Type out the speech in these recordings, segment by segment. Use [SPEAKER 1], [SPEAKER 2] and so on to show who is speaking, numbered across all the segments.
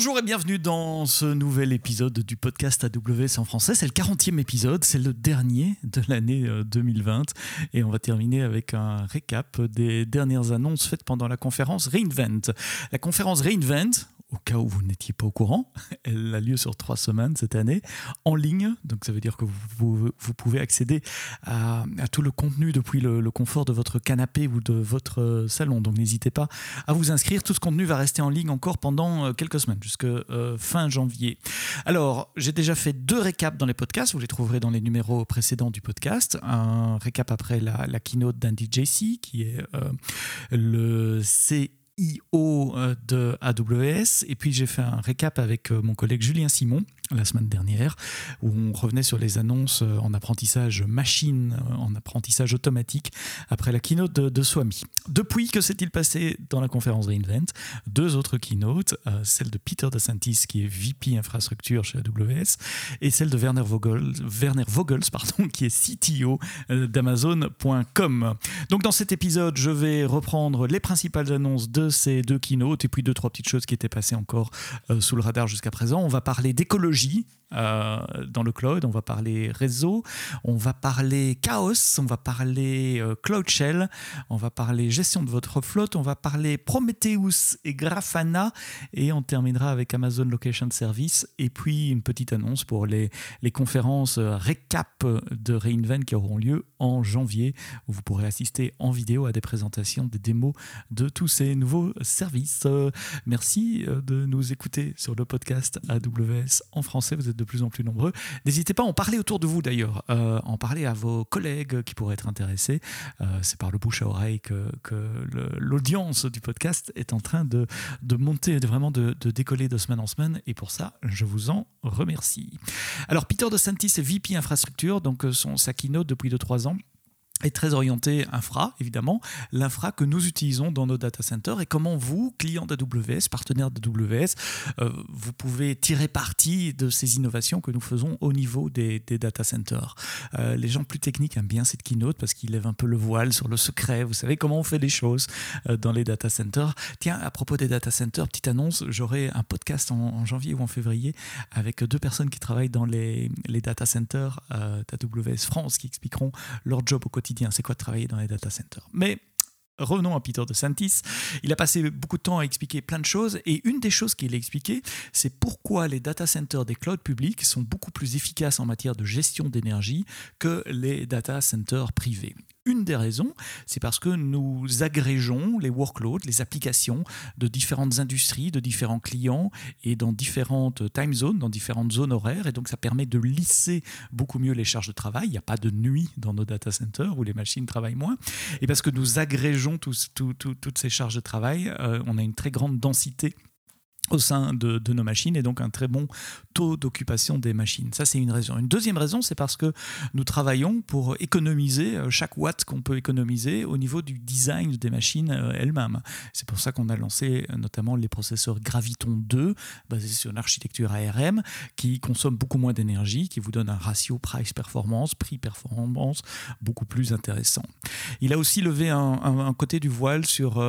[SPEAKER 1] Bonjour et bienvenue dans ce nouvel épisode du podcast AWS en français. C'est le 40e épisode, c'est le dernier de l'année 2020 et on va terminer avec un récap des dernières annonces faites pendant la conférence Reinvent. La conférence Reinvent, au cas où vous n'étiez pas au courant, elle a lieu sur trois semaines cette année, en ligne. Donc ça veut dire que vous, vous, pouvez accéder à, tout le contenu depuis le, confort de votre canapé ou de votre salon. Donc n'hésitez pas à vous inscrire. Tout ce contenu va rester en ligne encore pendant euh, quelques semaines, jusqu'à euh, fin janvier. Alors, j'ai déjà fait deux récaps dans les podcasts. Vous les trouverez dans les numéros précédents du podcast. Un récap après la, keynote d'Andy JC, qui est euh, le C Euh, de AWS. Et puis j'ai fait un récap avec euh, mon collègue Julien Simon la semaine dernière, où on revenait sur les annonces euh, en apprentissage machine, en apprentissage automatique, après la keynote de, Swami. Depuis, que s'est-il passé dans la conférence Reinvent Deux autres keynotes, celle de Peter DeSantis, qui est VP infrastructure chez AWS, et celle de Werner Vogels, Werner Vogels pardon, qui est CTO d'Amazon.com. Donc dans cet épisode, je vais reprendre les principales annonces de ces deux keynotes et puis deux, trois petites choses qui étaient passées encore euh, sous le radar jusqu'à présent. On va parler d'écologie euh, dans le cloud, on va parler réseau, on va parler chaos, on va parler euh, Cloud Shell, on va parler gestion de votre flotte, on va parler Prometheus et Grafana et on terminera avec Amazon Location Service et puis une petite annonce pour les, conférences récap de Reinvent qui auront lieu en janvier où vous pourrez assister en vidéo à des présentations, des démos de tous ces nouveaux services. merci euh, de nous écouter sur le podcast AWS en français. Vous êtes de plus en plus nombreux. N'hésitez pas à en parler autour de vous d'ailleurs, euh, en parler à vos collègues qui pourraient être intéressés. Euh, c'est par le bouche à oreille que, l'audience du podcast est en train de, monter, de vraiment de, décoller de semaine en semaine. Et pour ça, je vous en remercie. Alors, Peter de Santis est VP Infrastructure, donc son, sa keynote depuis 2-3 ans est très orienté infra, évidemment, l'infra que nous utilisons dans nos data centers et comment vous, clients d'AWS, partenaires d'AWS, euh, vous pouvez tirer parti de ces innovations que nous faisons au niveau des, data centers. Euh, les gens plus techniques aiment bien cette keynote parce qu'ils lèvent un peu le voile sur le secret, vous savez comment on fait les choses euh, dans les data centers. Tiens, à propos des data centers, petite annonce, j'aurai un podcast en, janvier ou en février avec deux personnes qui travaillent dans les, les data centers d'AWS France qui expliqueront leur job au quotidien c'est quoi travailler dans les data centers. Mais revenons à Peter de Santis. Il a passé beaucoup de temps à expliquer plein de choses et une des choses qu'il a expliqué, c'est pourquoi les data centers des clouds publics sont beaucoup plus efficaces en matière de gestion d'énergie que les data centers privés. Une des raisons, c'est parce que nous agrégeons les workloads, les applications de différentes industries, de différents clients et dans différentes time zones, dans différentes zones horaires. Et donc, ça permet de lisser beaucoup mieux les charges de travail. Il n'y a pas de nuit dans nos data centers où les machines travaillent moins. Et parce que nous agrégeons toutes ces charges de travail, euh, on a une très grande densité au sein de, nos machines et donc un très bon taux d'occupation des machines. Ça, c'est une raison. Une deuxième raison, c'est parce que nous travaillons pour économiser euh, chaque watt qu'on peut économiser au niveau du design des machines euh, elles-mêmes. C'est pour ça qu'on a lancé euh, notamment les processeurs Graviton 2, basés sur l'architecture ARM, qui consomment beaucoup moins d'énergie, qui vous donnent un ratio price-performance, prix-performance beaucoup plus intéressant. Il a aussi levé un, côté du voile sur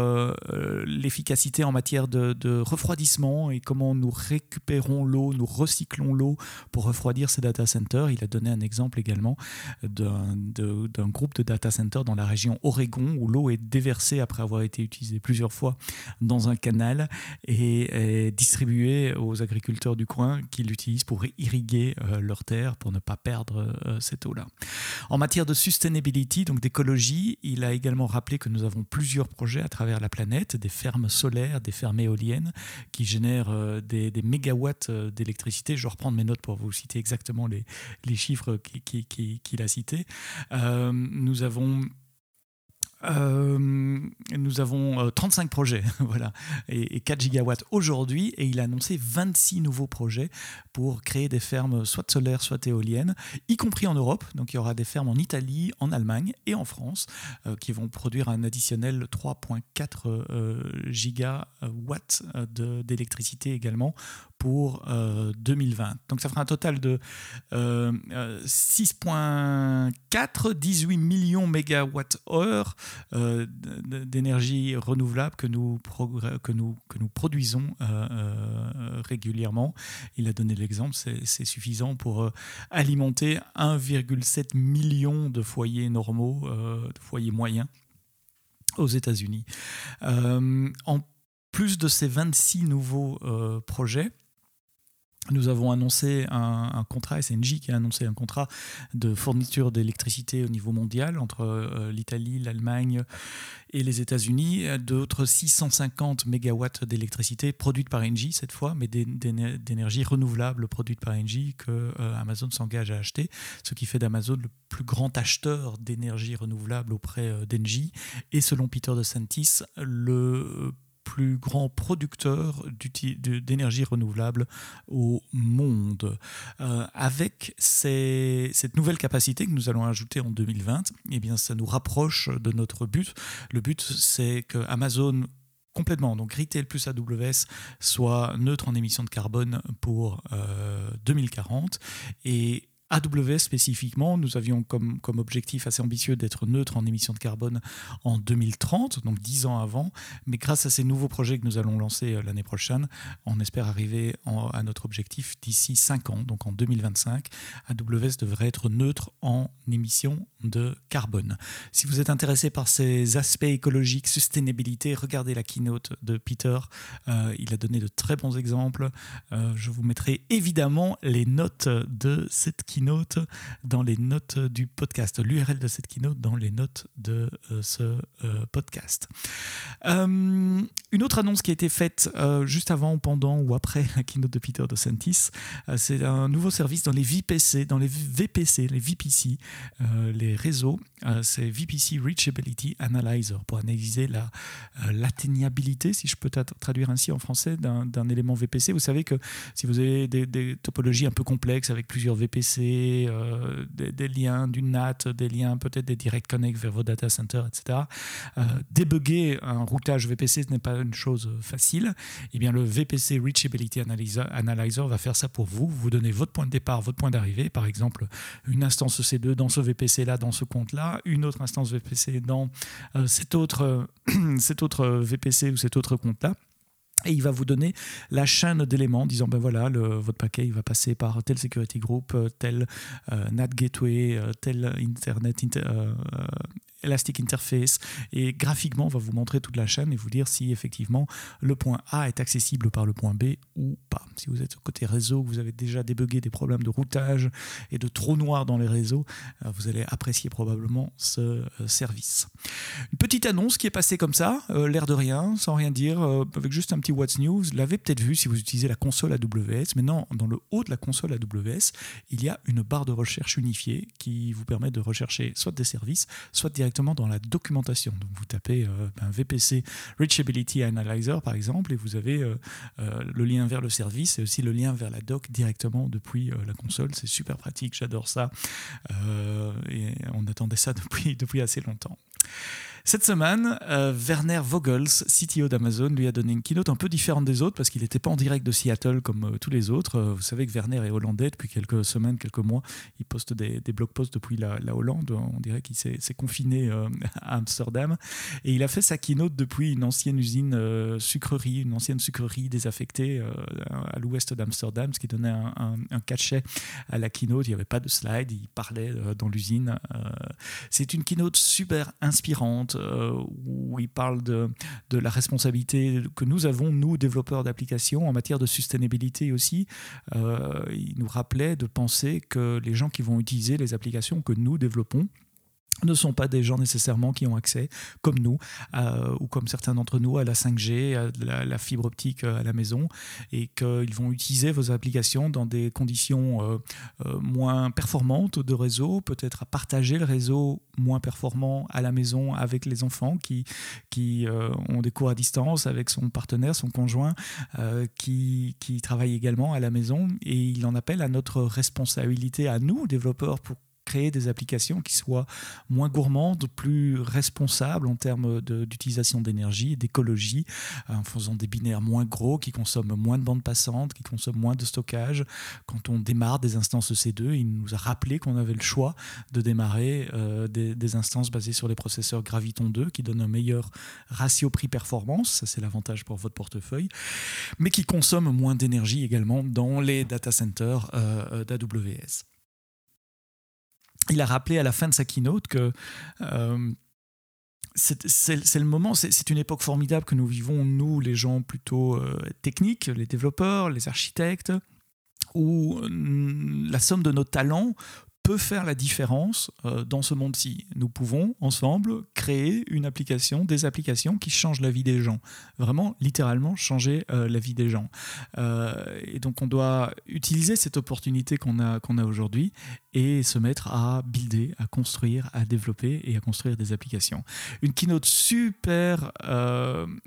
[SPEAKER 1] l'efficacité en matière de refroidissement et comment nous récupérons l'eau, nous recyclons l'eau pour refroidir ces data centers. Il a donné un exemple également d'un groupe de data centers dans la région Oregon où l'eau est déversée après avoir été utilisée plusieurs fois dans un canal et est distribuée aux agriculteurs du coin qui l'utilisent pour irriguer euh, leurs terres pour ne pas perdre euh, cette eau-là. En matière de sustainability, donc d'écologie, il a également rappelé que nous avons plusieurs projets à travers la planète, des fermes solaires, des fermes éoliennes qui euh, des, mégawatts euh, d'électricité. Je vais reprendre mes notes pour vous citer exactement les, chiffres qu'il a cités. Euh, nous avons euh, nous avons 35 euh, projets voilà, et, 4 gigawatts aujourd'hui et il a annoncé 26 nouveaux projets pour créer des fermes soit solaires, soit éoliennes, y compris en Europe. Donc il y aura des fermes en Italie, en Allemagne et en France euh, qui vont produire un additionnel 3,4 gigawatts d'électricité également pour 2020. Donc ça fera un total de 6,4, 18 millions mégawatts-heure d'énergie renouvelable que nous, que nous, que nous produisons régulièrement. Il a donné l'exemple, c'est suffisant pour alimenter 1,7 million de foyers normaux, de foyers moyens aux États-Unis. en plus de ces 26 nouveaux projets, nous avons annoncé un, contrat, SNJ qui a annoncé un contrat de fourniture d'électricité au niveau mondial entre euh, l'Italie, l'Allemagne et les États-Unis, d'autres 650 mégawatts d'électricité produite par Engie cette fois, mais d'énergie renouvelable produite par Engie que euh, Amazon s'engage à acheter, ce qui fait d'Amazon le plus grand acheteur d'énergie renouvelable auprès euh, d'Engie et selon Peter de Santis, le plus grand producteur d'énergie renouvelable au monde. Euh, avec cette nouvelle capacité que nous allons ajouter en 2020, eh bien, ça nous rapproche de notre but. Le but, c'est que Amazon complètement. Donc Retail plus AWS soit neutre en émissions de carbone pour 2040 euh, et AWS spécifiquement, nous avions comme, objectif assez ambitieux d'être neutre en émissions de carbone en 2030, donc dix ans avant. Mais grâce à ces nouveaux projets que nous allons lancer euh, l'année prochaine, on espère arriver à notre objectif d'ici cinq ans, donc en 2025. AWS devrait être neutre en émissions de carbone. Si vous êtes intéressé par ces aspects écologiques, sustainabilité, regardez la keynote de Peter. Euh, il a donné de très bons exemples. Euh, je vous mettrai évidemment les notes de cette keynote keynote dans les notes du podcast, l'URL de cette keynote dans les notes de euh, ce euh, podcast. Euh, une autre annonce qui a été faite juste avant, pendant ou après la keynote de Peter DeSantis, c'est un nouveau service dans les VPC, dans les VPC, les VPC, les réseaux. c'est VPC Reachability Analyzer pour analyser la l'atteignabilité, si je peux traduire ainsi en français, d'un élément VPC. Vous savez que si vous avez des, des topologies un peu complexes avec plusieurs VPC, euh, des, liens du NAT, des liens peut-être des direct connect vers vos data centers, etc. Euh, débugger un routage VPC, ce n'est pas une chose facile. Eh bien, le VPC Reachability Analyzer, va faire ça pour vous. Vous donnez votre point de départ, votre point d'arrivée, par exemple une instance EC2 dans ce VPC-là, dans ce compte-là, une autre instance VPC dans euh, cet, autre, cet autre VPC ou cet autre compte-là. Et il va vous donner la chaîne d'éléments, disant ben voilà, le, votre paquet il va passer par tel security group, euh, tel euh, NAT gateway, euh, tel internet Elastic Interface et graphiquement on va vous montrer toute la chaîne et vous dire si effectivement le point A est accessible par le point B ou pas. Si vous êtes côté réseau, vous avez déjà débugué des problèmes de routage et de trous noirs dans les réseaux, euh, vous allez apprécier probablement ce euh, service. Une petite annonce qui est passée comme ça, euh, l'air de rien, sans rien dire, avec juste un petit What's News. Vous l'avez peut-être vu si vous utilisez la console AWS. Maintenant, dans le haut de la console AWS, il y a une barre de recherche unifiée qui vous permet de rechercher soit des services, soit directement dans la documentation. Donc vous tapez euh, un VPC Reachability Analyzer par exemple et vous avez euh, euh, le lien vers le service et aussi le lien vers la doc directement depuis la console. C'est super pratique, j'adore ça. et on attendait ça depuis assez longtemps. Cette semaine, euh, Werner Vogels, CTO d'Amazon, lui a donné une keynote un peu différente des autres parce qu'il n'était pas en direct de Seattle comme euh, tous les autres. Euh, vous savez que Werner est hollandais depuis quelques semaines, quelques mois. Il poste des, des blog posts depuis la, Hollande. On dirait qu'il s'est confiné à Amsterdam. Et il a fait sa keynote depuis une ancienne usine sucrerie, une ancienne sucrerie désaffectée à l'ouest d'Amsterdam, ce qui donnait un, un, cachet à la keynote. Il n'y avait pas de slide, il parlait dans l'usine. C'est une keynote super inspirante euh, où il parle de, de, la responsabilité que nous avons, nous, développeurs d'applications, en matière de sustainabilité aussi. Euh, il nous rappelait de penser que les gens qui vont utiliser les applications que nous développons, ne sont pas des gens nécessairement qui ont accès, comme nous, ou comme certains d'entre nous, à la 5G, à la, fibre optique euh, à la maison, et qu'ils vont utiliser vos applications dans des conditions euh, euh, moins performantes de réseau, peut-être à partager le réseau moins performant à la maison avec les enfants qui, qui ont des cours à distance avec son partenaire, son conjoint, qui, qui travaille également à la maison, et il en appelle à notre responsabilité, à nous, développeurs, pour créer des applications qui soient moins gourmandes, plus responsables en termes d'utilisation d'énergie et d'écologie, en faisant des binaires moins gros, qui consomment moins de bandes passantes, qui consomment moins de stockage. Quand on démarre des instances EC2, il nous a rappelé qu'on avait le choix de démarrer euh, des, instances basées sur les processeurs Graviton 2 qui donnent un meilleur ratio prix-performance, ça c'est l'avantage pour votre portefeuille, mais qui consomment moins d'énergie également dans les data centers euh, euh d'AWS. Il a rappelé à la fin de sa keynote que euh, c'est le moment, c'est une époque formidable que nous vivons, nous, les gens plutôt euh, techniques, les développeurs, les architectes, où mm, la somme de nos talents peut faire la différence euh, dans ce monde-ci. Nous pouvons ensemble créer une application, des applications qui changent la vie des gens. Vraiment, littéralement, changer euh, la vie des gens. Euh, et donc, on doit utiliser cette opportunité qu'on a, qu'on a aujourd'hui et se mettre à builder, à construire, à développer et à construire des applications. Une keynote super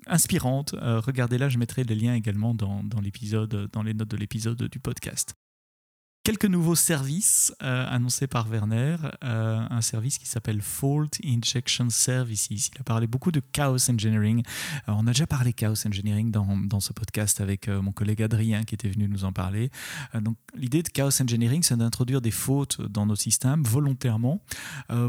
[SPEAKER 1] inspirante. regardez là, je mettrai les liens également dans l'épisode, dans les notes de l'épisode du podcast. Quelques nouveaux services euh, annoncés par Werner, euh, un service qui s'appelle Fault Injection Services. Il a parlé beaucoup de Chaos Engineering. Euh, on a déjà parlé Chaos Engineering dans, dans ce podcast avec mon collègue Adrien qui était venu nous en parler. donc l'idée de Chaos Engineering, c'est d'introduire des fautes dans nos systèmes volontairement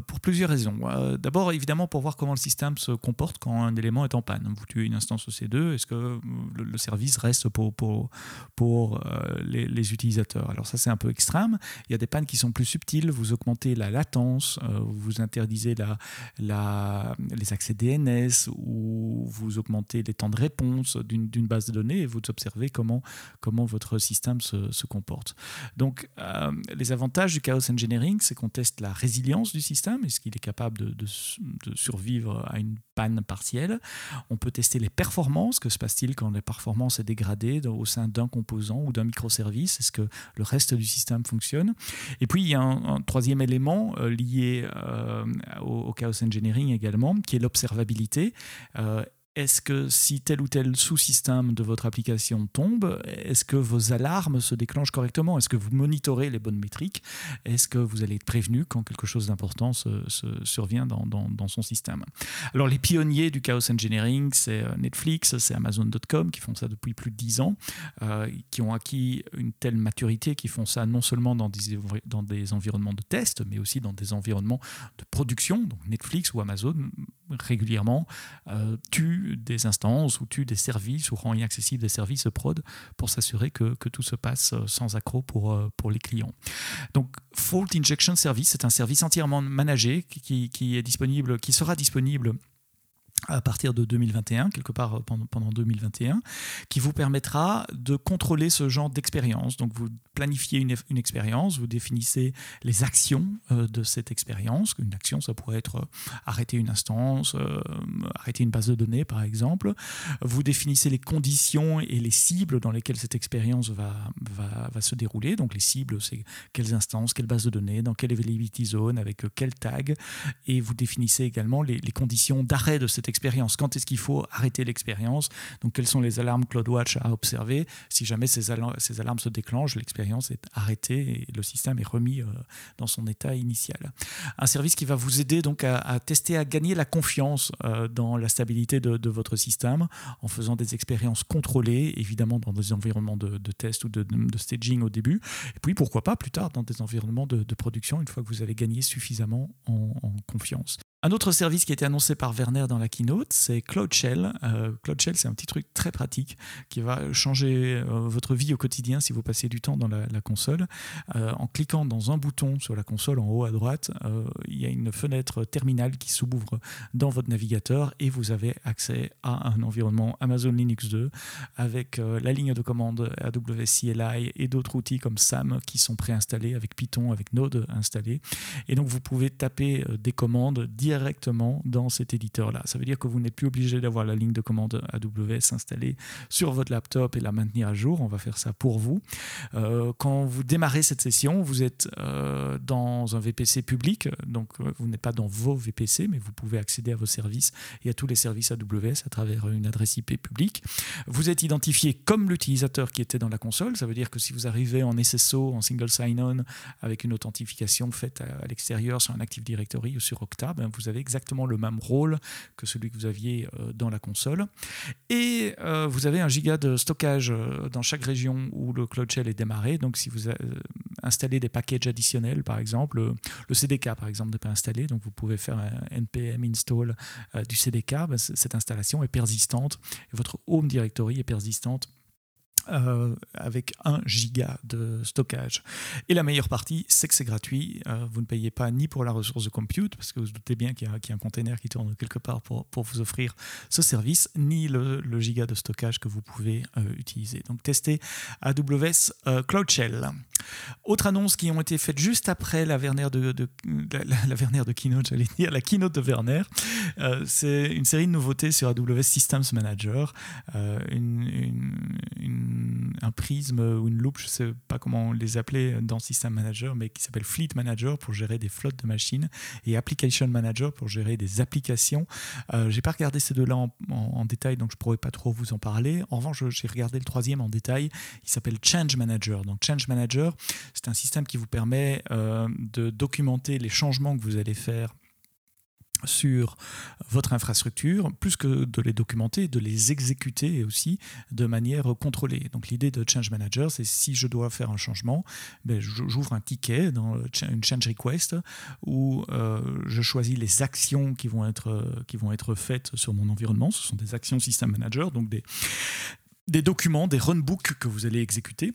[SPEAKER 1] pour plusieurs raisons. D'abord, évidemment, pour voir comment le système se comporte quand un élément est en panne. Vous tuez une instance EC2, est-ce que le, service reste pour, pour, pour les, les utilisateurs? Alors ça, c'est un peu extrême. Il y a des pannes qui sont plus subtiles. Vous augmentez la latence, euh, vous interdisez la, les accès DNS ou vous augmentez les temps de réponse d'une base de données et vous observez comment, comment votre système se, comporte. Donc, euh, les avantages du chaos engineering, c'est qu'on teste la résilience du système. Est-ce qu'il est capable de, survivre à une panne partielle? On peut tester les performances. Que se passe-t-il quand la performance est dégradée au sein d'un composant ou d'un microservice? Est-ce que le reste du fonctionne. Et puis, il y a un, troisième élément euh, lié euh, au, chaos engineering également, qui est l'observabilité. Est-ce que si tel ou tel sous-système de votre application tombe, est-ce que vos alarmes se déclenchent correctement? Est-ce que vous monitorez les bonnes métriques? Est-ce que vous allez être prévenu quand quelque chose d'important se, survient dans, son système? Alors les pionniers du chaos engineering, c'est euh, Netflix, c'est Amazon.com qui font ça depuis plus de 10 ans, euh, qui ont acquis une telle maturité, qui font ça non seulement dans des, dans des environnements de test, mais aussi dans des environnements de production. Donc Netflix ou Amazon régulièrement euh, tuent des instances ou tue des services ou rend inaccessibles des services prod pour s'assurer que, que, tout se passe euh, sans accroc pour, euh, pour les clients. Donc, Fault Injection Service, c'est un service entièrement managé qui, qui, est disponible, qui sera disponible à partir de 2021, quelque part pendant, pendant 2021, qui vous permettra de contrôler ce genre d'expérience. Donc vous planifiez une, une, expérience, vous définissez les actions euh, de cette expérience. Une action, ça pourrait être euh, arrêter une instance, euh, arrêter une base de données par exemple. Vous définissez les conditions et les cibles dans lesquelles cette expérience va, va, va se dérouler. Donc les cibles, c'est quelles instances, quelle base de données, dans quelle availability zone, avec quel tag. Et vous définissez également les, les conditions d'arrêt de cette expérience Quand est-ce qu'il faut arrêter l'expérience? Donc, quelles sont les alarmes CloudWatch à observer Si jamais ces, alarmes, se déclenchent, l'expérience est arrêtée et le système est remis euh, dans son état initial. Un service qui va vous aider donc à, tester, à gagner la confiance euh, dans la stabilité de, votre système en faisant des expériences contrôlées, évidemment dans des environnements de, test ou de, staging au début, et puis pourquoi pas plus tard dans des environnements de, production une fois que vous avez gagné suffisamment en, en confiance. Un autre service qui a été annoncé par Werner dans la keynote, c'est Cloud Shell. Euh, Cloud Shell, c'est un petit truc très pratique qui va changer euh, votre vie au quotidien si vous passez du temps dans la, console. Euh, en cliquant dans un bouton sur la console en haut à droite, il y a une fenêtre terminale qui s'ouvre dans votre navigateur et vous avez accès à un environnement Amazon Linux 2 avec la ligne de commande AWS et d'autres outils comme SAM qui sont préinstallés avec Python, avec Node installé. Et donc vous pouvez taper des commandes directement directement dans cet éditeur-là. Ça veut dire que vous n'êtes plus obligé d'avoir la ligne de commande AWS installée sur votre laptop et la maintenir à jour. On va faire ça pour vous. Euh, quand vous démarrez cette session, vous êtes euh, dans un VPC public, donc euh, vous n'êtes pas dans vos VPC, mais vous pouvez accéder à vos services et à tous les services AWS à travers une adresse IP publique. Vous êtes identifié comme l'utilisateur qui était dans la console. Ça veut dire que si vous arrivez en SSO, en single sign-on, avec une authentification faite à, l'extérieur sur un Active Directory ou sur Okta, ben vous avez exactement le même rôle que celui que vous aviez dans la console. Et vous avez un giga de stockage dans chaque région où le Cloud Shell est démarré. Donc, si vous installez des packages additionnels, par exemple, le CDK, par exemple, n'est pas installé, donc vous pouvez faire un npm install euh, du CDK. Ben, cette installation est persistante et votre home directory est persistante euh, avec 1 giga de stockage. Et la meilleure partie, c'est que c'est gratuit. Euh, vous ne payez pas ni pour la ressource de compute, parce que vous, vous doutez bien qu'il y, a un container qui tourne quelque part pour, vous offrir ce service, ni le, le, giga de stockage que vous pouvez euh, utiliser. Donc testez AWS Cloud Shell. Autre annonce qui ont été faites juste après la Werner de, la, Werner de Keynote, j'allais dire, la Keynote de Werner. c'est une série de nouveautés sur AWS Systems Manager. une un prisme ou une loupe, je ne sais pas comment les appeler dans System Manager, mais qui s'appelle Fleet Manager pour gérer des flottes de machines et Application Manager pour gérer des applications. Euh, j'ai pas regardé ces deux-là en, détail, donc je ne pourrais pas trop vous en parler. En revanche, j'ai regardé le troisième en détail. Il s'appelle Change Manager. Donc Change Manager, c'est un système qui vous permet euh, de documenter les changements que vous allez faire sur votre infrastructure, plus que de les documenter, de les exécuter aussi de manière contrôlée. Donc l'idée de Change Manager, c'est si je dois faire un changement, ben, j'ouvre un ticket dans une change request où euh, je choisis les actions qui vont, être, faites sur mon environnement. Ce sont des actions System Manager, donc des, des documents, des runbooks que vous allez exécuter.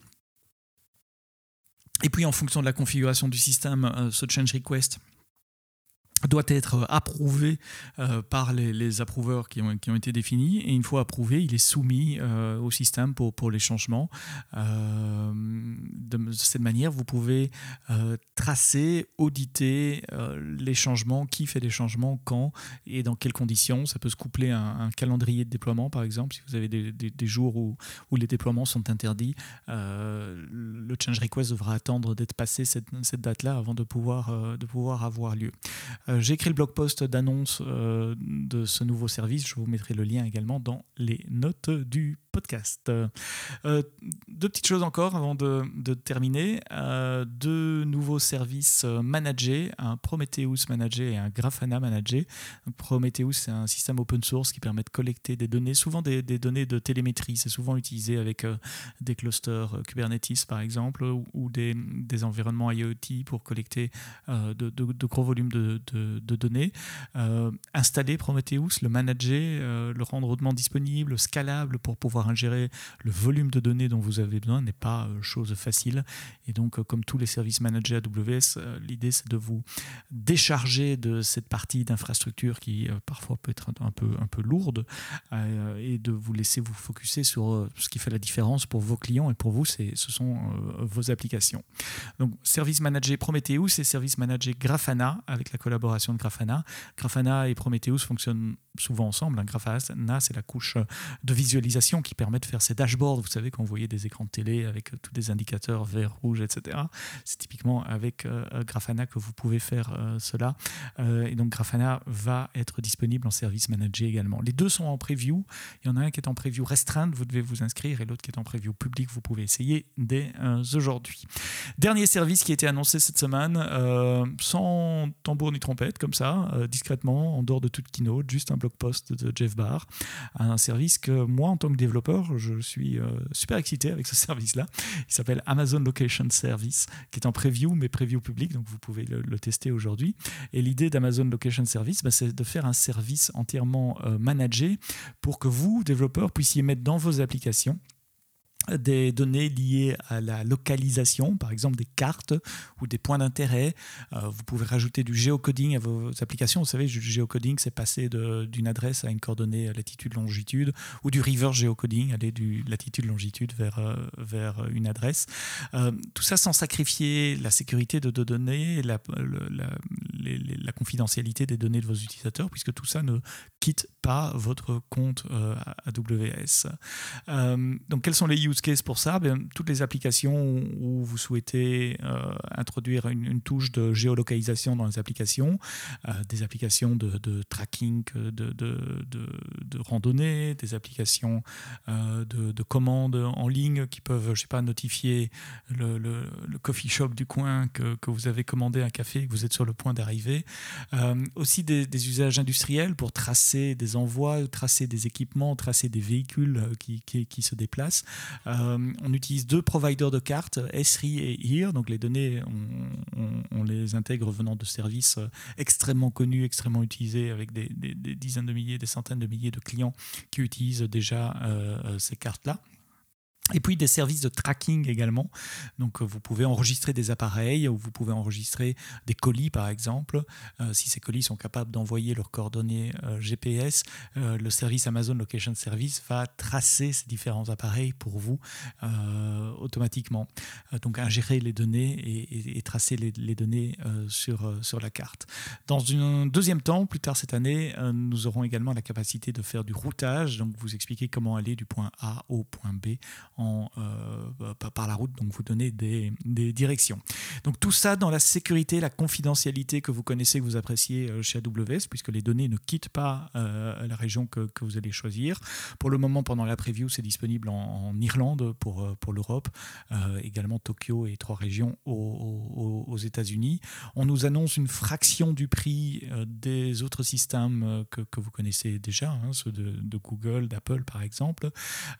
[SPEAKER 1] Et puis en fonction de la configuration du système, euh, ce change request doit être approuvé euh, par les, les approuveurs qui ont, été définis et une fois approuvé, il est soumis euh, au système pour, les changements. Euh, de, cette manière, vous pouvez tracer, auditer les changements, qui fait les changements, quand et dans quelles conditions. Ça peut se coupler à un, calendrier de déploiement, par exemple, si vous avez des, jours où, les déploiements sont interdits. le change request devra attendre d'être passé cette, date-là avant de pouvoir avoir lieu. Euh, j'ai écrit le blog post d'annonce euh, de ce nouveau service. Je vous mettrai le lien également dans les notes du podcast. Euh, deux petites choses encore avant de, terminer. deux nouveaux services managés, un Prometheus managé et un Grafana managé. Prometheus, c'est un système open source qui permet de collecter des données, souvent des, données de télémétrie. C'est souvent utilisé avec des clusters Kubernetes, par exemple, ou, des, environnements IoT pour collecter de, gros volumes de de, données, euh, installer Prometheus, le manager, euh, le rendre hautement disponible, scalable pour pouvoir ingérer le volume de données dont vous avez besoin n'est pas euh, chose facile. Et donc, comme tous les services managés AWS, l'idée c'est de vous décharger de cette partie d'infrastructure qui parfois peut être un peu, un peu lourde et de vous laisser vous focuser sur ce qui fait la différence pour vos clients et pour vous, ce sont vos applications. Donc, service manager Prometheus et service manager Grafana avec la collaboration de Grafana. Grafana et Prometheus fonctionnent souvent ensemble. Un Grafana, c'est la couche de visualisation qui permet de faire ces dashboards. Vous savez, quand vous voyez des écrans de télé avec tous des indicateurs vert, rouge, etc. C'est typiquement avec euh, Grafana que vous pouvez faire euh, cela. Euh, et donc Grafana va être disponible en service manager également. Les deux sont en preview. Il y en a un qui est en preview restreinte, vous devez vous inscrire, et l'autre qui est en preview public, vous pouvez essayer dès aujourd'hui. Dernier service qui a été annoncé cette semaine, sans tambour ni trompette, comme ça, discrètement, en dehors de toute keynote, juste un blog post de Jeff Barr, un service que moi, en tant que développeur, je suis euh, super excité avec ce service-là. Il s'appelle Amazon Location Service, qui est en preview, mais preview public, donc vous pouvez le, tester aujourd'hui. Et l'idée d'Amazon Location Service, bah, c'est de faire un service entièrement euh, managé pour que vous, développeurs, puissiez mettre dans vos applications des données liées à la localisation, par exemple des cartes ou des points d'intérêt. Euh, vous pouvez rajouter du géocoding à vos applications. Vous savez, du géocoding, c'est passer d'une adresse à une coordonnée latitude-longitude, ou du reverse géocoding, aller du latitude-longitude vers, euh, vers une adresse. Euh, tout ça sans sacrifier la sécurité de, données, la, la, la, confidentialité des données de vos utilisateurs, puisque tout ça ne quitte pas votre compte AWS. donc, quels sont les use cases pour ça ben, Toutes les applications où vous souhaitez euh, introduire une, touche de géolocalisation dans les applications, euh, des applications de, tracking de, de, randonnée, des applications euh, de, commandes en ligne qui peuvent, je sais pas, notifier le, coffee shop du coin que, vous avez commandé un café et que vous êtes sur le point d'arriver. aussi des, usages industriels pour tracer des envois, tracer des équipements, tracer des véhicules qui se déplacent. Euh, on utilise deux providers de cartes, Esri et HERE. Donc les données, on, les intègre venant de services euh, extrêmement connus, extrêmement utilisés, avec des, dizaines de milliers, des centaines de milliers de clients qui utilisent déjà euh, ces cartes-là. Et puis des services de tracking également. Donc euh, vous pouvez enregistrer des appareils ou vous pouvez enregistrer des colis par exemple. Euh, si ces colis sont capables d'envoyer leurs coordonnées euh, GPS, le service Amazon Location Service va tracer ces différents appareils pour vous automatiquement. donc ingérer les données et, tracer les, données sur, sur la carte. Dans un deuxième temps, plus tard cette année, nous aurons également la capacité de faire du routage. Donc vous expliquer comment aller du point A au point B euh, par la route, donc vous donnez des, directions. Donc tout ça dans la sécurité, la confidentialité que vous connaissez, que vous appréciez euh, chez AWS, puisque les données ne quittent pas euh, la région que, vous allez choisir. Pour le moment, pendant la preview, c'est disponible en, Irlande pour, l'Europe, également Tokyo et trois régions aux, États-Unis. On nous annonce une fraction du prix des autres systèmes que, vous connaissez déjà, hein, ceux de Google, d'Apple par exemple.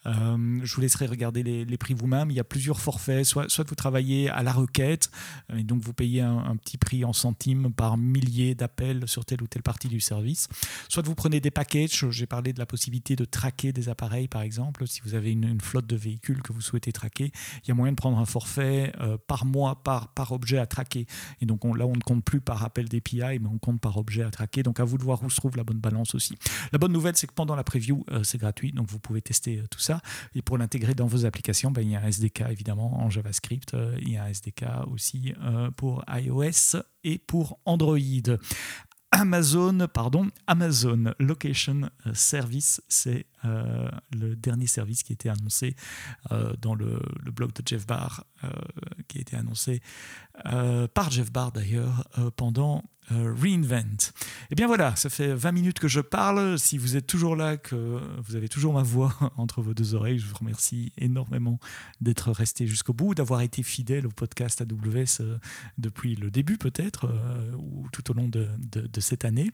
[SPEAKER 1] je vous laisserai regarder les, prix vous-même. Il y a plusieurs forfaits. Soit, soit vous travaillez à la requête, euh, et donc vous payez un, petit prix en centimes par millier d'appels sur telle ou telle partie du service. Soit vous prenez des packages. J'ai parlé de la possibilité de traquer des appareils, par exemple. Si vous avez une, flotte de véhicules que vous souhaitez traquer, il y a moyen de prendre un forfait euh, par mois, par, par objet à traquer. Et donc là, on ne compte plus par appel d'API, mais on compte par objet à traquer. Donc à vous de voir où se trouve la bonne balance aussi. La bonne nouvelle, c'est que pendant la preview, euh, c'est gratuit, donc vous pouvez tester tout ça. Et pour l'intégrer dans vos applications, ben, il y a un SDK évidemment en JavaScript, euh, il y a un SDK aussi euh, pour iOS et pour Android. Amazon, pardon, Amazon Location Service, c'est euh, le dernier service qui a été annoncé dans le, blog de Jeff Barr, qui a été annoncé par Jeff Barr d'ailleurs pendant euh, Reinvent. Et eh bien voilà, ça fait 20 minutes que je parle. Si vous êtes toujours là, que vous avez toujours ma voix entre vos deux oreilles, je vous remercie énormément d'être resté jusqu'au bout, d'avoir été fidèle au podcast AWS euh, depuis le début peut-être, euh, ou tout au long de, de cette année.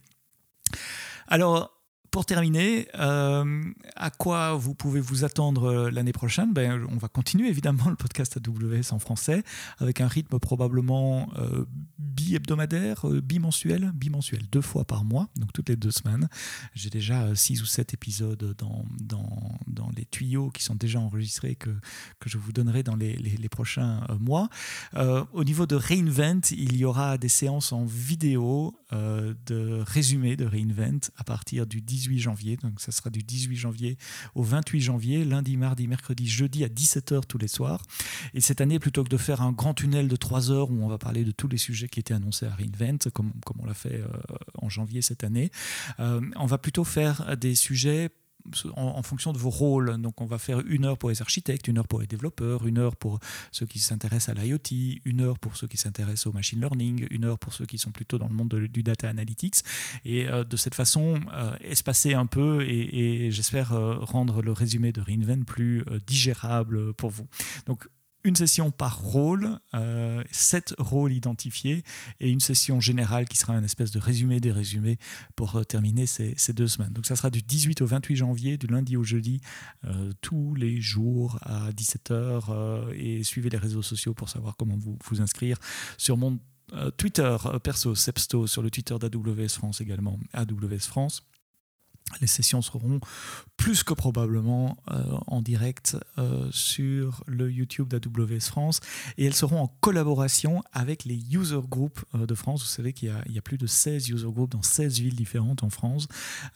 [SPEAKER 1] Alors, pour terminer, euh, à quoi vous pouvez vous attendre euh, l'année prochaine? Ben, On va continuer évidemment le podcast AWS en français avec un rythme probablement euh, bi-hebdomadaire, bimensuel, bimensuel, deux fois par mois, donc toutes les deux semaines. J'ai déjà six ou sept épisodes dans, dans, dans, les tuyaux qui sont déjà enregistrés que, que je vous donnerai dans les, les, prochains mois. au niveau de Reinvent, il y aura des séances en vidéo de résumé de Reinvent à partir du 10 18 janvier. Donc ça sera du 18 janvier au 28 janvier, lundi, mardi, mercredi, jeudi à 17h tous les soirs. Et cette année, plutôt que de faire un grand tunnel de 3 heures où on va parler de tous les sujets qui étaient annoncés à Reinvent, comme, on l'a fait euh, en janvier cette année, euh, on va plutôt faire des sujets en, fonction de vos rôles. Donc, on va faire une heure pour les architectes, une heure pour les développeurs, une heure pour ceux qui s'intéressent à l'IoT, une heure pour ceux qui s'intéressent au machine learning, une heure pour ceux qui sont plutôt dans le monde du data analytics. Et euh, de cette façon, euh, espacer un peu et, j'espère euh, rendre le résumé de Reinvent plus digérable pour vous. Donc, une session par rôle, euh, sept rôles identifiés et une session générale qui sera un espèce de résumé des résumés pour euh, terminer ces, deux semaines. Donc ça sera du 18 au 28 janvier, du lundi au jeudi, euh, tous les jours à 17h et suivez les réseaux sociaux pour savoir comment vous vous inscrire sur mon Twitter perso, Sepsto, sur le Twitter d'AWS France également, AWS France Les sessions seront plus que probablement euh, en direct euh, sur le YouTube d'AWS France et elles seront en collaboration avec les user groups euh, de France. Vous savez qu'il y, a plus de 16 user groups dans 16 villes différentes en France.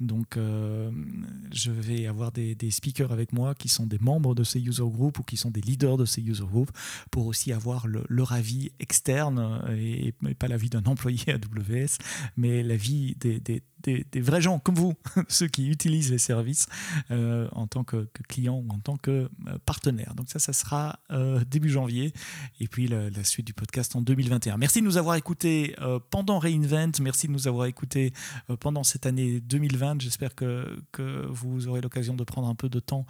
[SPEAKER 1] Donc je vais avoir des, speakers avec moi qui sont des membres de ces user groups ou qui sont des leaders de ces user groups pour aussi avoir leur avis externe et, pas l'avis d'un employé AWS, mais l'avis des, des des, vrais gens comme vous, ceux qui utilisent les services euh, en tant que, client ou en tant que euh, partenaire. Donc ça, ça sera euh, début janvier et puis la, suite du podcast en 2021. Merci de nous avoir écoutés pendant Reinvent, merci de nous avoir écoutés pendant cette année 2020. J'espère que, que vous aurez l'occasion de prendre un peu de temps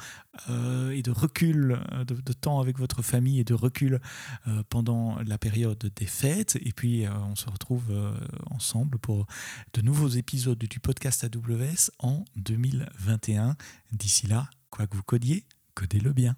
[SPEAKER 1] et de recul, de, temps avec votre famille et de recul pendant la période des fêtes. Et puis on se retrouve ensemble pour de nouveaux épisodes du podcast AWS en 2021. D'ici là, quoi que vous codiez, codez-le bien.